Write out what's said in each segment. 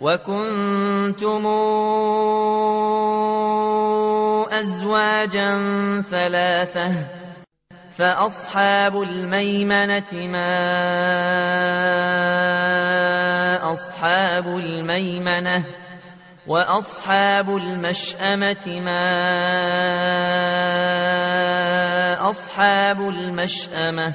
وكنتم أزواجا ثلاثة فأصحاب الميمنة ما أصحاب الميمنة وأصحاب المشأمة ما أصحاب المشأمة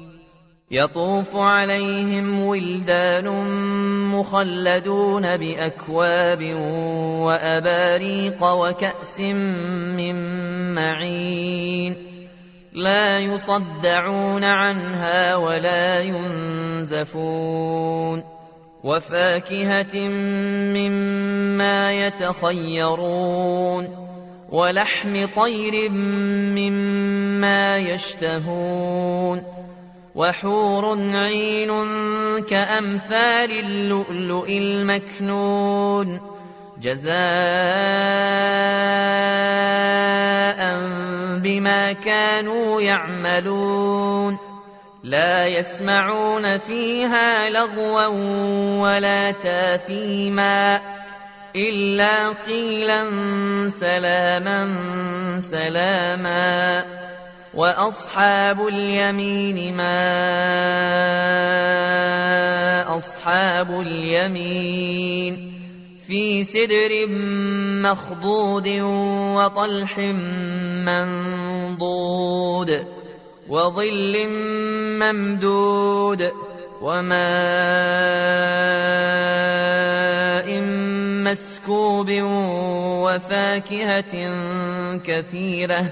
يطوف عليهم ولدان مخلدون بأكواب وأباريق وكأس من معين لا يصدعون عنها ولا ينزفون وفاكهة مما يتخيرون ولحم طير مما يشتهون وحور عين كأمثال اللؤلؤ المكنون جزاء بما كانوا يعملون لا يسمعون فيها لغوا ولا تاثيما إلا قيلا سلاما سلاما وأصحاب اليمين ما أصحاب اليمين في سدر مخضود وطلح منضود وظل ممدود وماء مسكوب وفاكهة كثيرة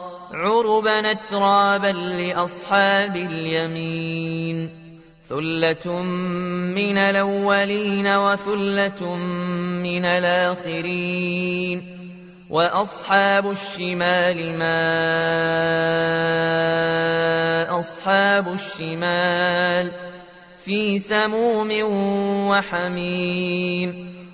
عربا اترابا لأصحاب اليمين ثلة من الأولين وثلة من الآخرين وأصحاب الشمال ما أصحاب الشمال في سموم وحميم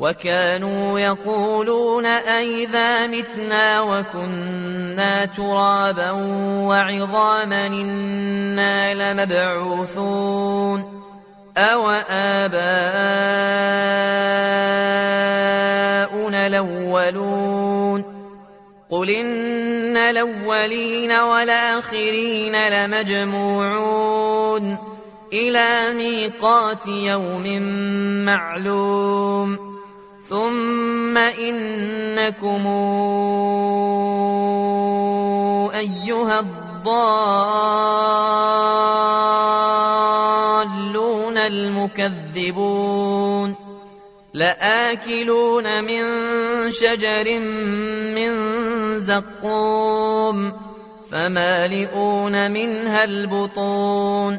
وكانوا يقولون أئذا متنا وكنا ترابا وعظاما إنا لمبعوثون أو آباؤنا الأولون قل إن الأولين والآخرين لمجموعون إلى ميقات يوم معلوم ثم إنكم أيها الضالون المكذبون لآكلون من شجر من زقوم فمالئون منها البطون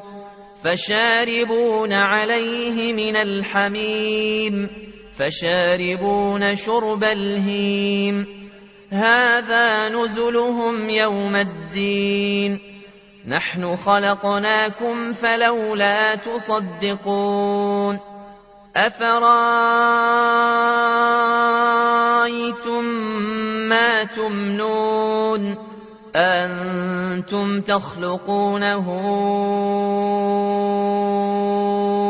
فشاربون عليه من الحميم فشاربون شرب الهيم. هذا نزلهم يوم الدين. نحن خلقناكم فلولا تصدقون. أفرأيتم ما تمنون؟ أنتم تخلقونه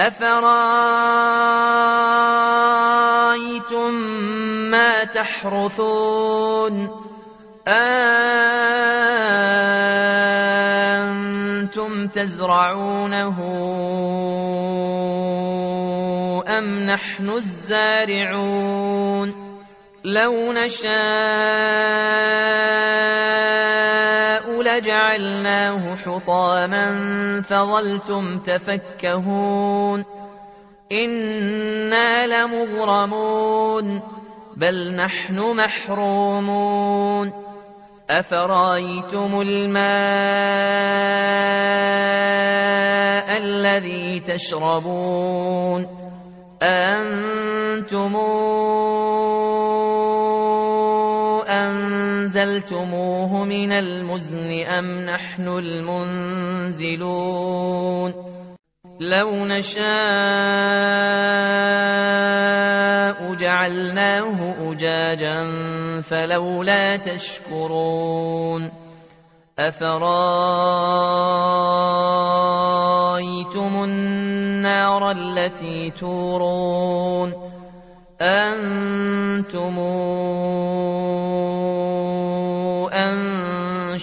أفرأيتم ما تحرثون أنتم تزرعونه أم نحن الزارعون لو نشاء لجعلناه حطاما فظلتم تفكهون إنا لمغرمون بل نحن محرومون أفرأيتم الماء الذي تشربون أنتم أنزلتموه من المزن أم نحن المنزلون لو نشاء جعلناه أجاجا فلولا تشكرون أفرايتم النار التي تورون أنتم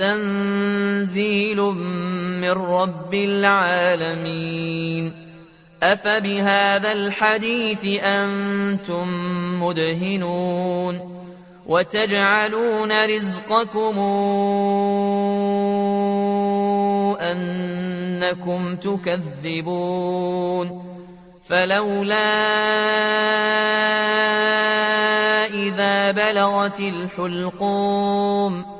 تنزيل من رب العالمين. أفبهذا الحديث أنتم مدهنون. وتجعلون رزقكم أنكم تكذبون. فلولا إذا بلغت الحلقوم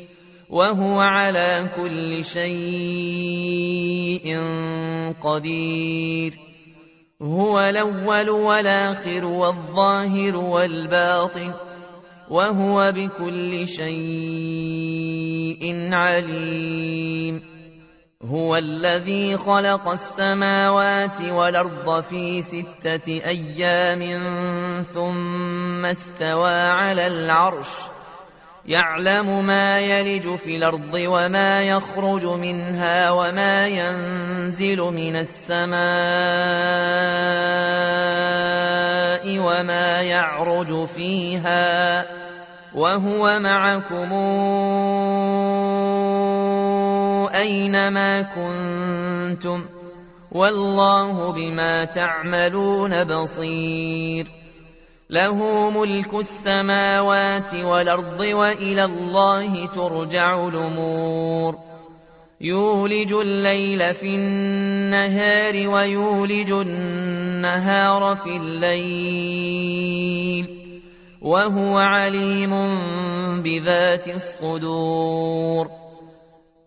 وهو على كل شيء قدير. هو الأول والآخر والظاهر والباطن وهو بكل شيء عليم. هو الذي خلق السماوات والأرض في ستة أيام ثم استوى على العرش. يعلم ما يلج في الأرض وما يخرج منها وما ينزل من السماء وما يعرج فيها وهو معكم أينما كنتم والله بما تعملون بصير له ملك السماوات والأرض وإلى الله ترجع الأمور. يولج الليل في النهار ويولج النهار في الليل. وهو عليم بذات الصدور.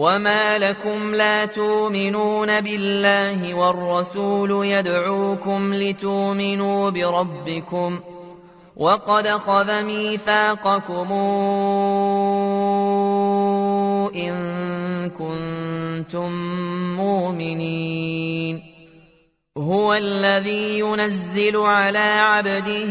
وما لكم لا تؤمنون بالله والرسول يدعوكم لتؤمنوا بربكم وقد خذ ميثاقكم إن كنتم مؤمنين هو الذي ينزل على عبده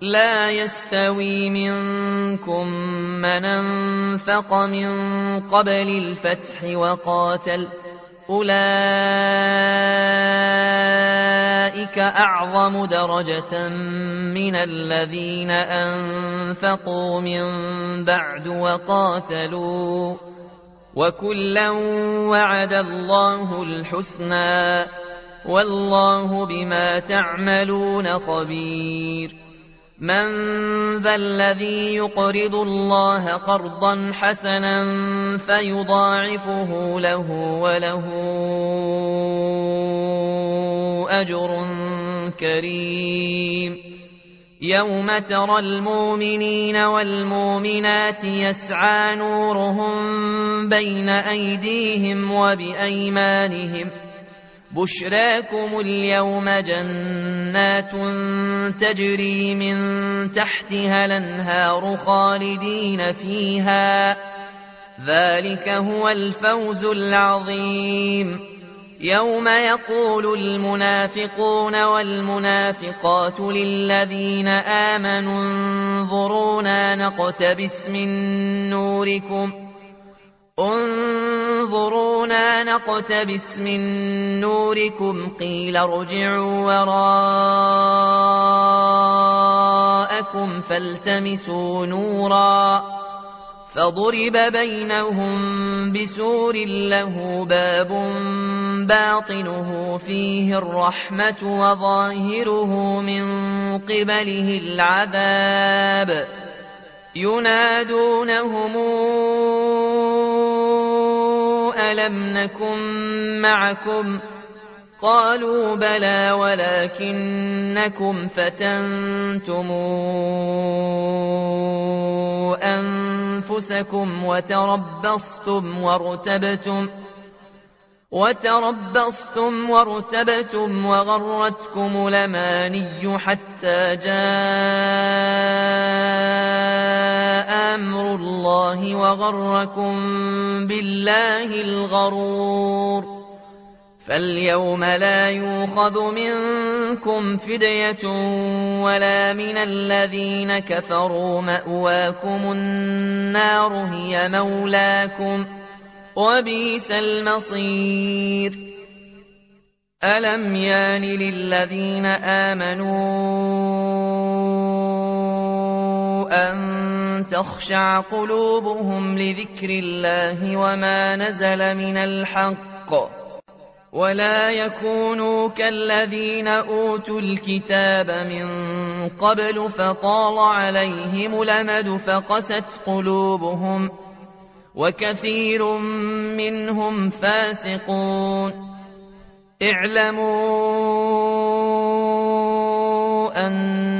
لا يستوي منكم من أنفق من قبل الفتح وقاتل أولئك أعظم درجة من الذين أنفقوا من بعد وقاتلوا وكلا وعد الله الحسنى والله بما تعملون خبير من ذا الذي يقرض الله قرضا حسنا فيضاعفه له وله أجر كريم. يوم ترى المؤمنين والمؤمنات يسعى نورهم بين أيديهم وبأيمانهم بشراكم اليوم جنات تجري من تحتها الأنهار خالدين فيها. ذلك هو الفوز العظيم. يوم يقول المنافقون والمنافقات للذين آمنوا انظرونا نقتبس من نوركم انظرونا نقتبس من نوركم قيل ارجعوا وراءكم فالتمسوا نورا فضرب بينهم بسور له باب باطنه فيه الرحمة وظاهره من قبله العذاب ينادونهم ألم نكن معكم قالوا بلى ولكنكم فتنتم أنفسكم وتربصتم وارتبتم وتربصتم وارتبتم وغرتكم لماني حتى جاء أمر الله وغركم بالله الغرور. فاليوم لا يوخذ منكم فدية ولا من الذين كفروا مأواكم النار هي مولاكم ۖ وبئس المصير. ألم يان للذين آمنوا أن تخشع قلوبهم لذكر الله وما نزل من الحق ولا يكونوا كالذين أوتوا الكتاب من قبل فطال عليهم لمد فقست قلوبهم ۖ وكثير منهم فاسقون اعلموا أن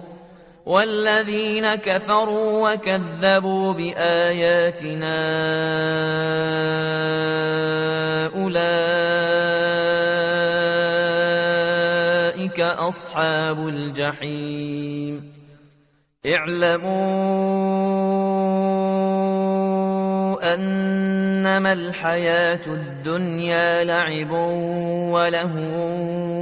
والذين كفروا وكذبوا بآياتنا أولئك أصحاب الجحيم. اعلموا أنما الحياة الدنيا لعب وله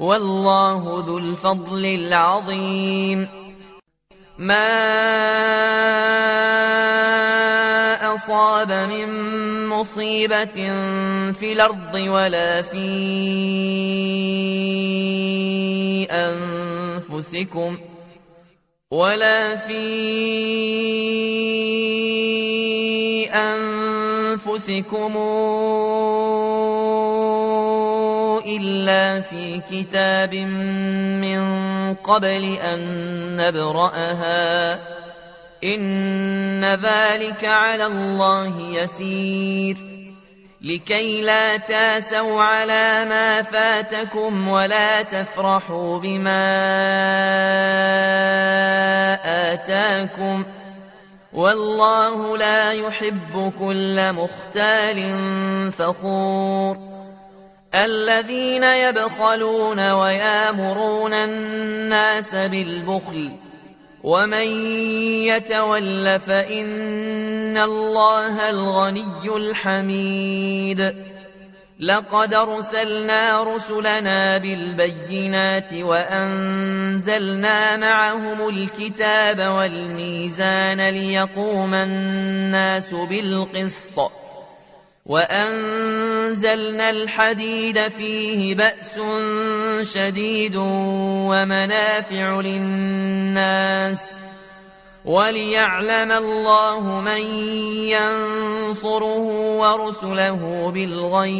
والله ذو الفضل العظيم. ما أصاب من مصيبة في الأرض ولا في أنفسكم ولا في أنفسكم إلا في كتاب من قبل أن نبرأها إن ذلك على الله يسير لكي لا تاسوا على ما فاتكم ولا تفرحوا بما آتاكم والله لا يحب كل مختال فخور الذين يبخلون ويامرون الناس بالبخل ومن يتول فإن الله الغني الحميد. لقد أرسلنا رسلنا بالبينات وأنزلنا معهم الكتاب والميزان ليقوم الناس بالقسط. وأنزلنا الحديد فيه بأس شديد ومنافع للناس وليعلم الله من ينصره ورسله بالغيب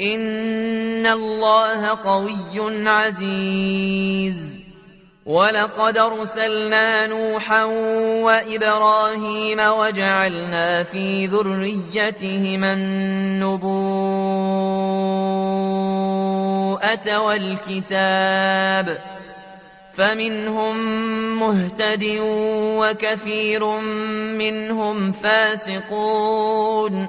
إن الله قوي عزيز ولقد ارسلنا نوحا وإبراهيم وجعلنا في ذريتهما النبوءة والكتاب فمنهم مهتد وكثير منهم فاسقون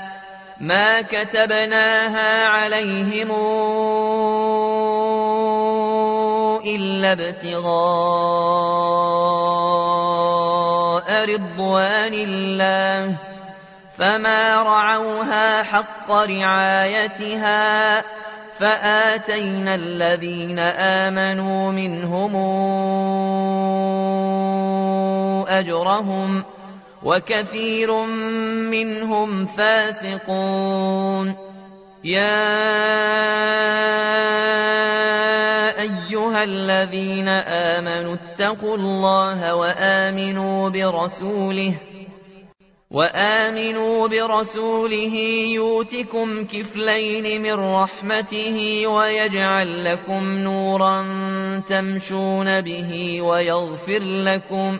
ما كتبناها عليهم إلا ابتغاء رضوان الله فما رعوها حق رعايتها فآتينا الذين آمنوا منهم أجرهم وكثير منهم فاسقون. يا أيها الذين آمنوا اتقوا الله وآمنوا برسوله وآمنوا برسوله يوتكم كفلين من رحمته ويجعل لكم نورا تمشون به ويغفر لكم